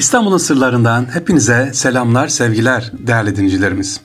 İstanbul'un sırlarından hepinize selamlar, sevgiler değerli dinleyicilerimiz.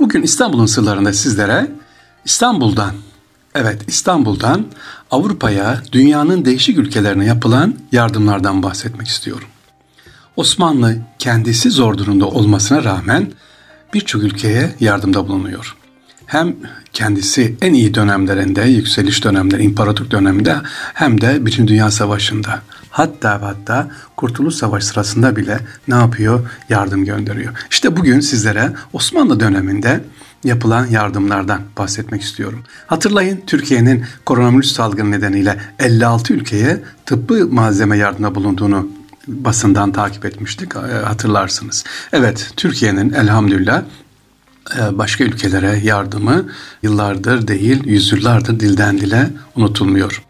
Bugün İstanbul'un sırlarında sizlere İstanbul'dan, evet İstanbul'dan Avrupa'ya, dünyanın değişik ülkelerine yapılan yardımlardan bahsetmek istiyorum. Osmanlı kendisi zor durumda olmasına rağmen birçok ülkeye yardımda bulunuyor. Hem kendisi en iyi dönemlerinde, yükseliş dönemleri, imparatorluk döneminde hem de Birinci Dünya Savaşı'nda hatta hatta Kurtuluş Savaşı sırasında bile ne yapıyor? Yardım gönderiyor. İşte bugün sizlere Osmanlı döneminde yapılan yardımlardan bahsetmek istiyorum. Hatırlayın Türkiye'nin koronavirüs salgını nedeniyle 56 ülkeye tıbbi malzeme yardımına bulunduğunu basından takip etmiştik e, hatırlarsınız. Evet Türkiye'nin elhamdülillah başka ülkelere yardımı yıllardır değil yüzyıllardır dilden dile unutulmuyor.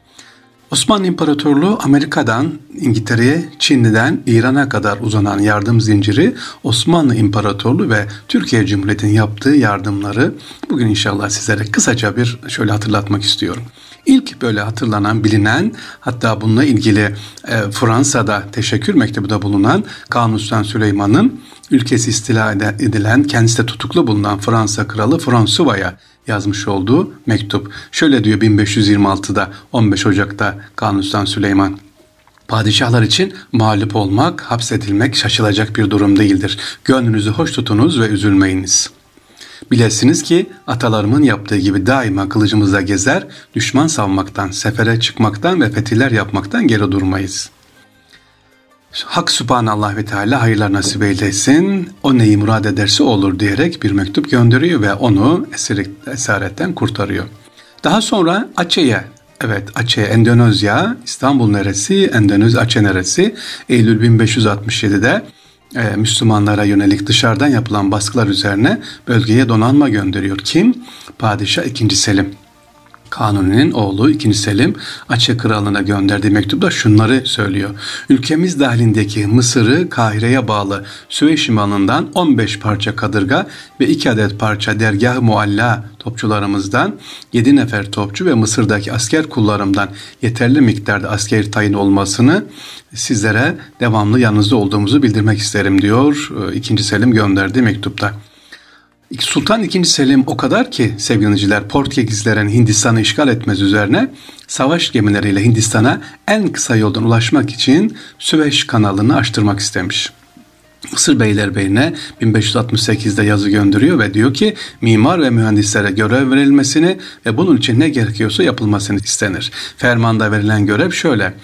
Osmanlı İmparatorluğu Amerika'dan İngiltere'ye, Çin'den İran'a kadar uzanan yardım zinciri Osmanlı İmparatorluğu ve Türkiye Cumhuriyeti'nin yaptığı yardımları bugün inşallah sizlere kısaca bir şöyle hatırlatmak istiyorum. İlk böyle hatırlanan, bilinen hatta bununla ilgili e, Fransa'da teşekkür mektubunda bulunan Kanuni Süleyman'ın ülkesi istila edilen, kendisi de tutuklu bulunan Fransa Kralı François'a yazmış olduğu mektup. Şöyle diyor 1526'da 15 Ocak'ta Kanuni Süleyman. Padişahlar için mağlup olmak, hapsedilmek şaşılacak bir durum değildir. Gönlünüzü hoş tutunuz ve üzülmeyiniz. Bilesiniz ki atalarımın yaptığı gibi daima kılıcımızla gezer, düşman savmaktan, sefere çıkmaktan ve fetihler yapmaktan geri durmayız.'' Hak Subhanallah ve Teala hayırlar nasip eylesin. O neyi murad ederse olur diyerek bir mektup gönderiyor ve onu esaretten kurtarıyor. Daha sonra Aceh'e Evet Aceh, Endonezya, İstanbul neresi, Endonezya, Aceh neresi? Eylül 1567'de e, Müslümanlara yönelik dışarıdan yapılan baskılar üzerine bölgeye donanma gönderiyor. Kim? Padişah 2. Selim. Kanuni'nin oğlu 2. Selim Açe Kralı'na gönderdiği mektupta şunları söylüyor. Ülkemiz dahilindeki Mısır'ı Kahire'ye bağlı Süveyş limanından 15 parça kadırga ve 2 adet parça dergah mualla topçularımızdan 7 nefer topçu ve Mısır'daki asker kullarımdan yeterli miktarda asker tayin olmasını sizlere devamlı yanınızda olduğumuzu bildirmek isterim diyor 2. E, Selim gönderdiği mektupta. Sultan II. Selim o kadar ki sevgiliciler Portekizlerin Hindistan'ı işgal etmez üzerine savaş gemileriyle Hindistan'a en kısa yoldan ulaşmak için Süveyş kanalını açtırmak istemiş. Mısır Beylerbeyi'ne 1568'de yazı gönderiyor ve diyor ki mimar ve mühendislere görev verilmesini ve bunun için ne gerekiyorsa yapılmasını istenir. Fermanda verilen görev şöyle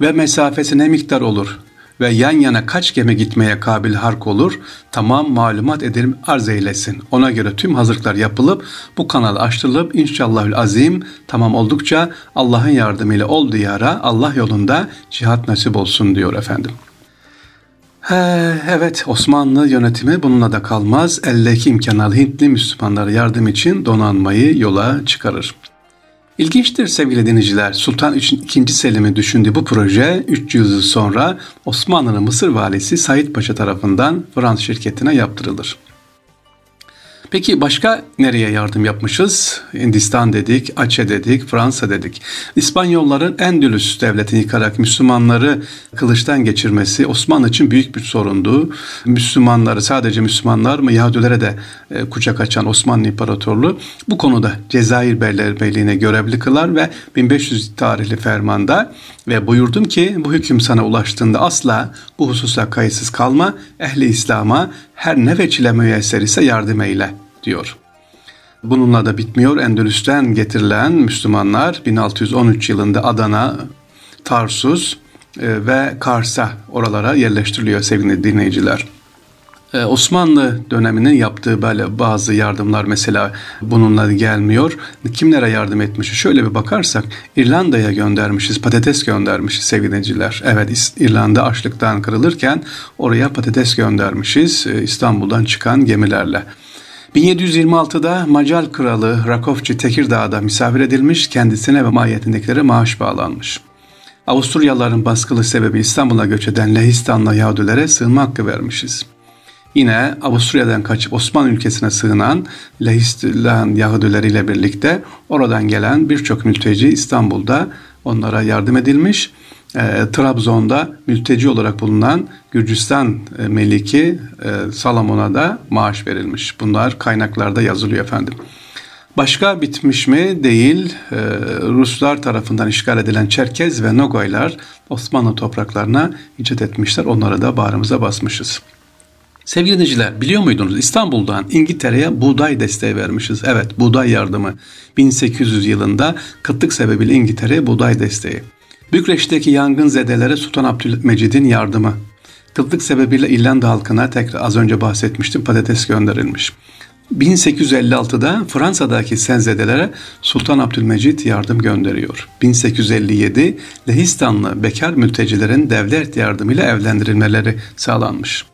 ve mesafesi ne miktar olur ve yan yana kaç gemi gitmeye kabil hark olur, tamam malumat edelim arz eylesin. Ona göre tüm hazırlıklar yapılıp bu kanal açtırılıp inşallahül azim tamam oldukça Allah'ın yardımıyla ol diyara Allah yolunda cihat nasip olsun diyor efendim. He, evet Osmanlı yönetimi bununla da kalmaz. Eldeki imkanlarla Hintli Müslümanlara yardım için donanmayı yola çıkarır. İlginçtir sevgili dinleyiciler. Sultan II. Selim'i düşündüğü bu proje 3 yıl sonra Osmanlı'nın Mısır valisi Said Paşa tarafından Fransız şirketine yaptırılır. Peki başka nereye yardım yapmışız? Hindistan dedik, Aceh dedik, Fransa dedik. İspanyolların Endülüs devletini yıkarak Müslümanları kılıçtan geçirmesi Osmanlı için büyük bir sorundu. Müslümanları sadece Müslümanlar mı Yahudilere de e, kucak açan Osmanlı İmparatorluğu bu konuda Cezayir Beyliğine görevli kılar ve 1500 tarihli fermanda ve buyurdum ki bu hüküm sana ulaştığında asla bu hususa kayıtsız kalma, ehli İslam'a her ne veçile müyesser ise yardım eyle diyor. Bununla da bitmiyor. Endülüs'ten getirilen Müslümanlar 1613 yılında Adana, Tarsus e, ve Kars'a oralara yerleştiriliyor sevgili dinleyiciler. Ee, Osmanlı döneminin yaptığı böyle bazı yardımlar mesela bununla gelmiyor. Kimlere yardım etmiş? Şöyle bir bakarsak İrlanda'ya göndermişiz, patates göndermişiz sevgiliciler. Evet İrlanda açlıktan kırılırken oraya patates göndermişiz e, İstanbul'dan çıkan gemilerle. 1726'da Macar kralı Rakovçi Tekirdağ'da misafir edilmiş, kendisine ve mahiyetindekilere maaş bağlanmış. Avusturyalıların baskılı sebebi İstanbul'a göç eden Lehistanlı Yahudilere sığınma hakkı vermişiz. Yine Avusturya'dan kaçıp Osmanlı ülkesine sığınan Lehistan Yahudileriyle birlikte oradan gelen birçok mülteci İstanbul'da onlara yardım edilmiş e, Trabzon'da mülteci olarak bulunan Gürcistan e, Meliki e, Salamon'a da maaş verilmiş. Bunlar kaynaklarda yazılıyor efendim. Başka bitmiş mi? Değil. Ee, Ruslar tarafından işgal edilen Çerkez ve Nogaylar Osmanlı topraklarına icat etmişler. Onlara da bağrımıza basmışız. Sevgili dinleyiciler biliyor muydunuz İstanbul'dan İngiltere'ye buğday desteği vermişiz. Evet buğday yardımı 1800 yılında kıtlık sebebiyle İngiltere'ye buğday desteği. Bükreş'teki yangın zedelere Sultan Abdülmecid'in yardımı. Kıtlık sebebiyle İrlanda halkına tekrar az önce bahsetmiştim patates gönderilmiş. 1856'da Fransa'daki senzedelere Sultan Abdülmecit yardım gönderiyor. 1857 Lehistanlı bekar mültecilerin devlet yardımıyla evlendirilmeleri sağlanmış.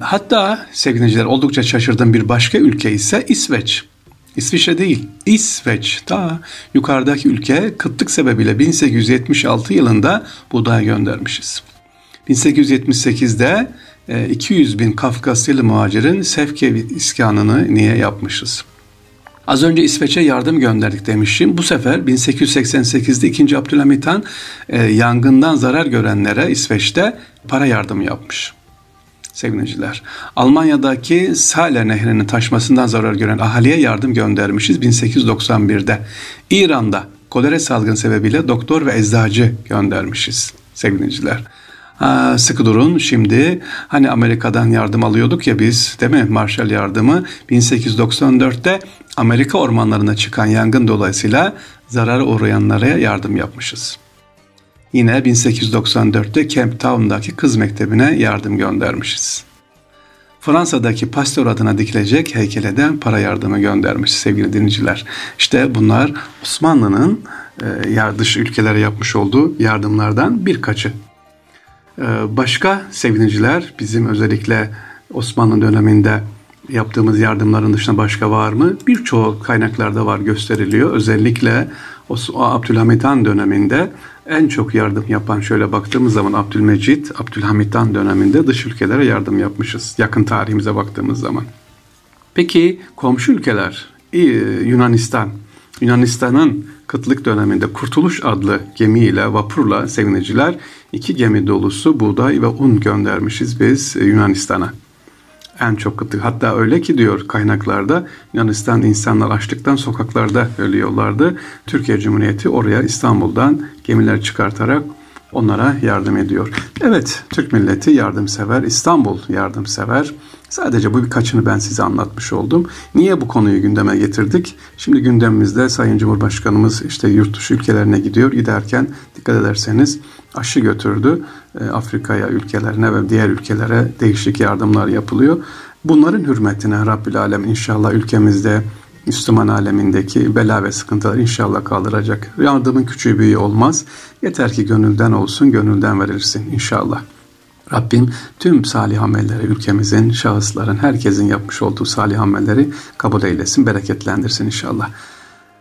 Hatta sevgiliciler oldukça şaşırdığım bir başka ülke ise İsveç. İsviçre değil, İsveç. Ta yukarıdaki ülke kıtlık sebebiyle 1876 yılında buğday göndermişiz. 1878'de 200 e, bin Kafkasyalı muhacirin Sevke iskanını niye yapmışız? Az önce İsveç'e yardım gönderdik demişim. Bu sefer 1888'de 2. Abdülhamit Han yangından zarar görenlere İsveç'te para yardımı yapmış. Sevgiliciler. Almanya'daki Saale Nehri'nin taşmasından zarar gören ahaliye yardım göndermişiz 1891'de. İran'da kolera salgın sebebiyle doktor ve eczacı göndermişiz sevgiliciler. Ha, sıkı durun şimdi hani Amerika'dan yardım alıyorduk ya biz değil mi Marshall yardımı 1894'te Amerika ormanlarına çıkan yangın dolayısıyla zarar uğrayanlara yardım yapmışız. Yine 1894'te Camp Town'daki kız mektebine yardım göndermişiz. Fransa'daki Pasteur adına dikilecek heykele de para yardımı göndermiş sevgili dinleyiciler. İşte bunlar Osmanlı'nın e, dış ülkelere yapmış olduğu yardımlardan birkaçı. E, başka sevgiliciler bizim özellikle Osmanlı döneminde yaptığımız yardımların dışında başka var mı? Birçoğu kaynaklarda var gösteriliyor. Özellikle o Abdülhamit Han döneminde en çok yardım yapan şöyle baktığımız zaman Abdülmecit, Abdülhamit Han döneminde dış ülkelere yardım yapmışız. Yakın tarihimize baktığımız zaman. Peki komşu ülkeler Yunanistan. Yunanistan'ın kıtlık döneminde Kurtuluş adlı gemiyle vapurla sevineciler iki gemi dolusu buğday ve un göndermişiz biz Yunanistan'a en çok kıtlık. Hatta öyle ki diyor kaynaklarda Yunanistan insanlar açlıktan sokaklarda ölüyorlardı. Türkiye Cumhuriyeti oraya İstanbul'dan gemiler çıkartarak onlara yardım ediyor. Evet Türk milleti yardımsever, İstanbul yardımsever. Sadece bu birkaçını ben size anlatmış oldum. Niye bu konuyu gündeme getirdik? Şimdi gündemimizde Sayın Cumhurbaşkanımız işte yurt dışı ülkelerine gidiyor. Giderken dikkat ederseniz aşı götürdü. E, Afrika'ya, ülkelerine ve diğer ülkelere değişik yardımlar yapılıyor. Bunların hürmetine Rabbül Alem inşallah ülkemizde Müslüman alemindeki bela ve sıkıntılar inşallah kaldıracak. Yardımın küçüğü büyüğü olmaz. Yeter ki gönülden olsun, gönülden verilsin inşallah. Rabbim tüm salih amelleri ülkemizin, şahısların, herkesin yapmış olduğu salih amelleri kabul eylesin, bereketlendirsin inşallah.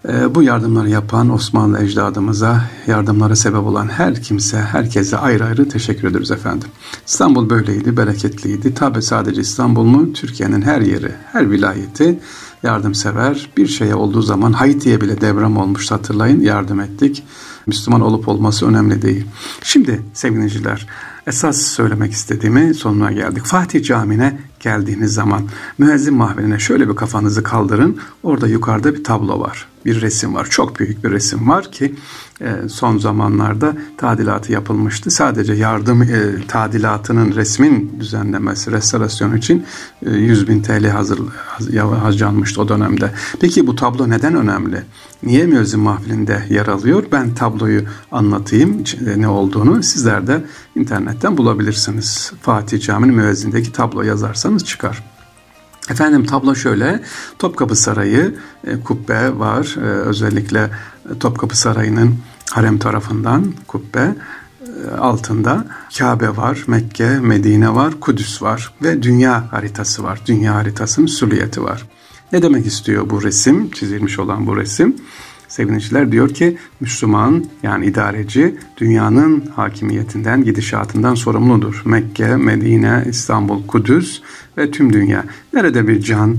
Ee, bu yardımları yapan Osmanlı ecdadımıza, yardımlara sebep olan her kimse, herkese ayrı ayrı teşekkür ederiz efendim. İstanbul böyleydi, bereketliydi. Tabi sadece İstanbul mu? Türkiye'nin her yeri, her vilayeti yardımsever. Bir şeye olduğu zaman Haiti'ye bile deprem olmuştu hatırlayın, yardım ettik. Müslüman olup olması önemli değil. Şimdi sevgiliciler, esas söylemek istediğimi sonuna geldik. Fatih Camii'ne geldiğiniz zaman müezzin mahveline şöyle bir kafanızı kaldırın. Orada yukarıda bir tablo var. Bir resim var. Çok büyük bir resim var ki e, son zamanlarda tadilatı yapılmıştı. Sadece yardım e, tadilatının resmin düzenlemesi, restorasyon için 100 e, bin TL hazır, harcanmıştı o dönemde. Peki bu tablo neden önemli? Niye müezzin mahfilinde yer alıyor? Ben tabloyu anlatayım ne olduğunu. Sizler de internetten bulabilirsiniz. Fatih Camii'nin müezzindeki tablo yazarsanız çıkar. Efendim tablo şöyle. Topkapı Sarayı e, kubbe var. E, özellikle Topkapı Sarayı'nın harem tarafından kubbe e, altında Kabe var, Mekke, Medine var, Kudüs var ve dünya haritası var. Dünya haritasının süliyeti var. Ne demek istiyor bu resim, çizilmiş olan bu resim? Sevinçler diyor ki Müslüman yani idareci dünyanın hakimiyetinden, gidişatından sorumludur. Mekke, Medine, İstanbul, Kudüs ve tüm dünya. Nerede bir can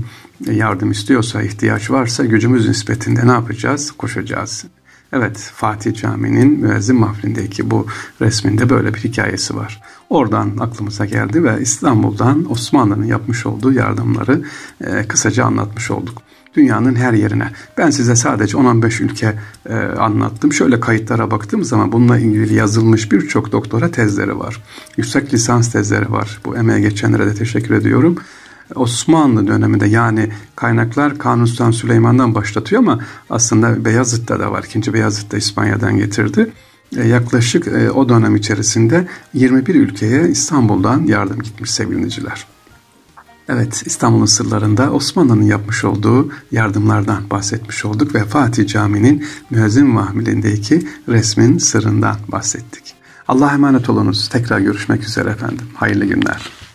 yardım istiyorsa, ihtiyaç varsa gücümüz nispetinde ne yapacağız? Koşacağız. Evet Fatih Camii'nin müezzin mahfilindeki bu resminde böyle bir hikayesi var. Oradan aklımıza geldi ve İstanbul'dan Osmanlı'nın yapmış olduğu yardımları e, kısaca anlatmış olduk. Dünyanın her yerine. Ben size sadece 10-15 ülke e, anlattım. Şöyle kayıtlara baktığım zaman bununla ilgili yazılmış birçok doktora tezleri var. Yüksek lisans tezleri var. Bu emeğe geçenlere de teşekkür ediyorum. Osmanlı döneminde yani kaynaklar Kanuni Sultan Süleyman'dan başlatıyor ama aslında Beyazıt'ta da var. İkinci Beyazıt da İspanya'dan getirdi. E, yaklaşık e, o dönem içerisinde 21 ülkeye İstanbul'dan yardım gitmiş sevgiliciler. Evet İstanbul'un sırlarında Osmanlı'nın yapmış olduğu yardımlardan bahsetmiş olduk ve Fatih Camii'nin müezzin mahmilindeki resmin sırrından bahsettik. Allah'a emanet olunuz. Tekrar görüşmek üzere efendim. Hayırlı günler.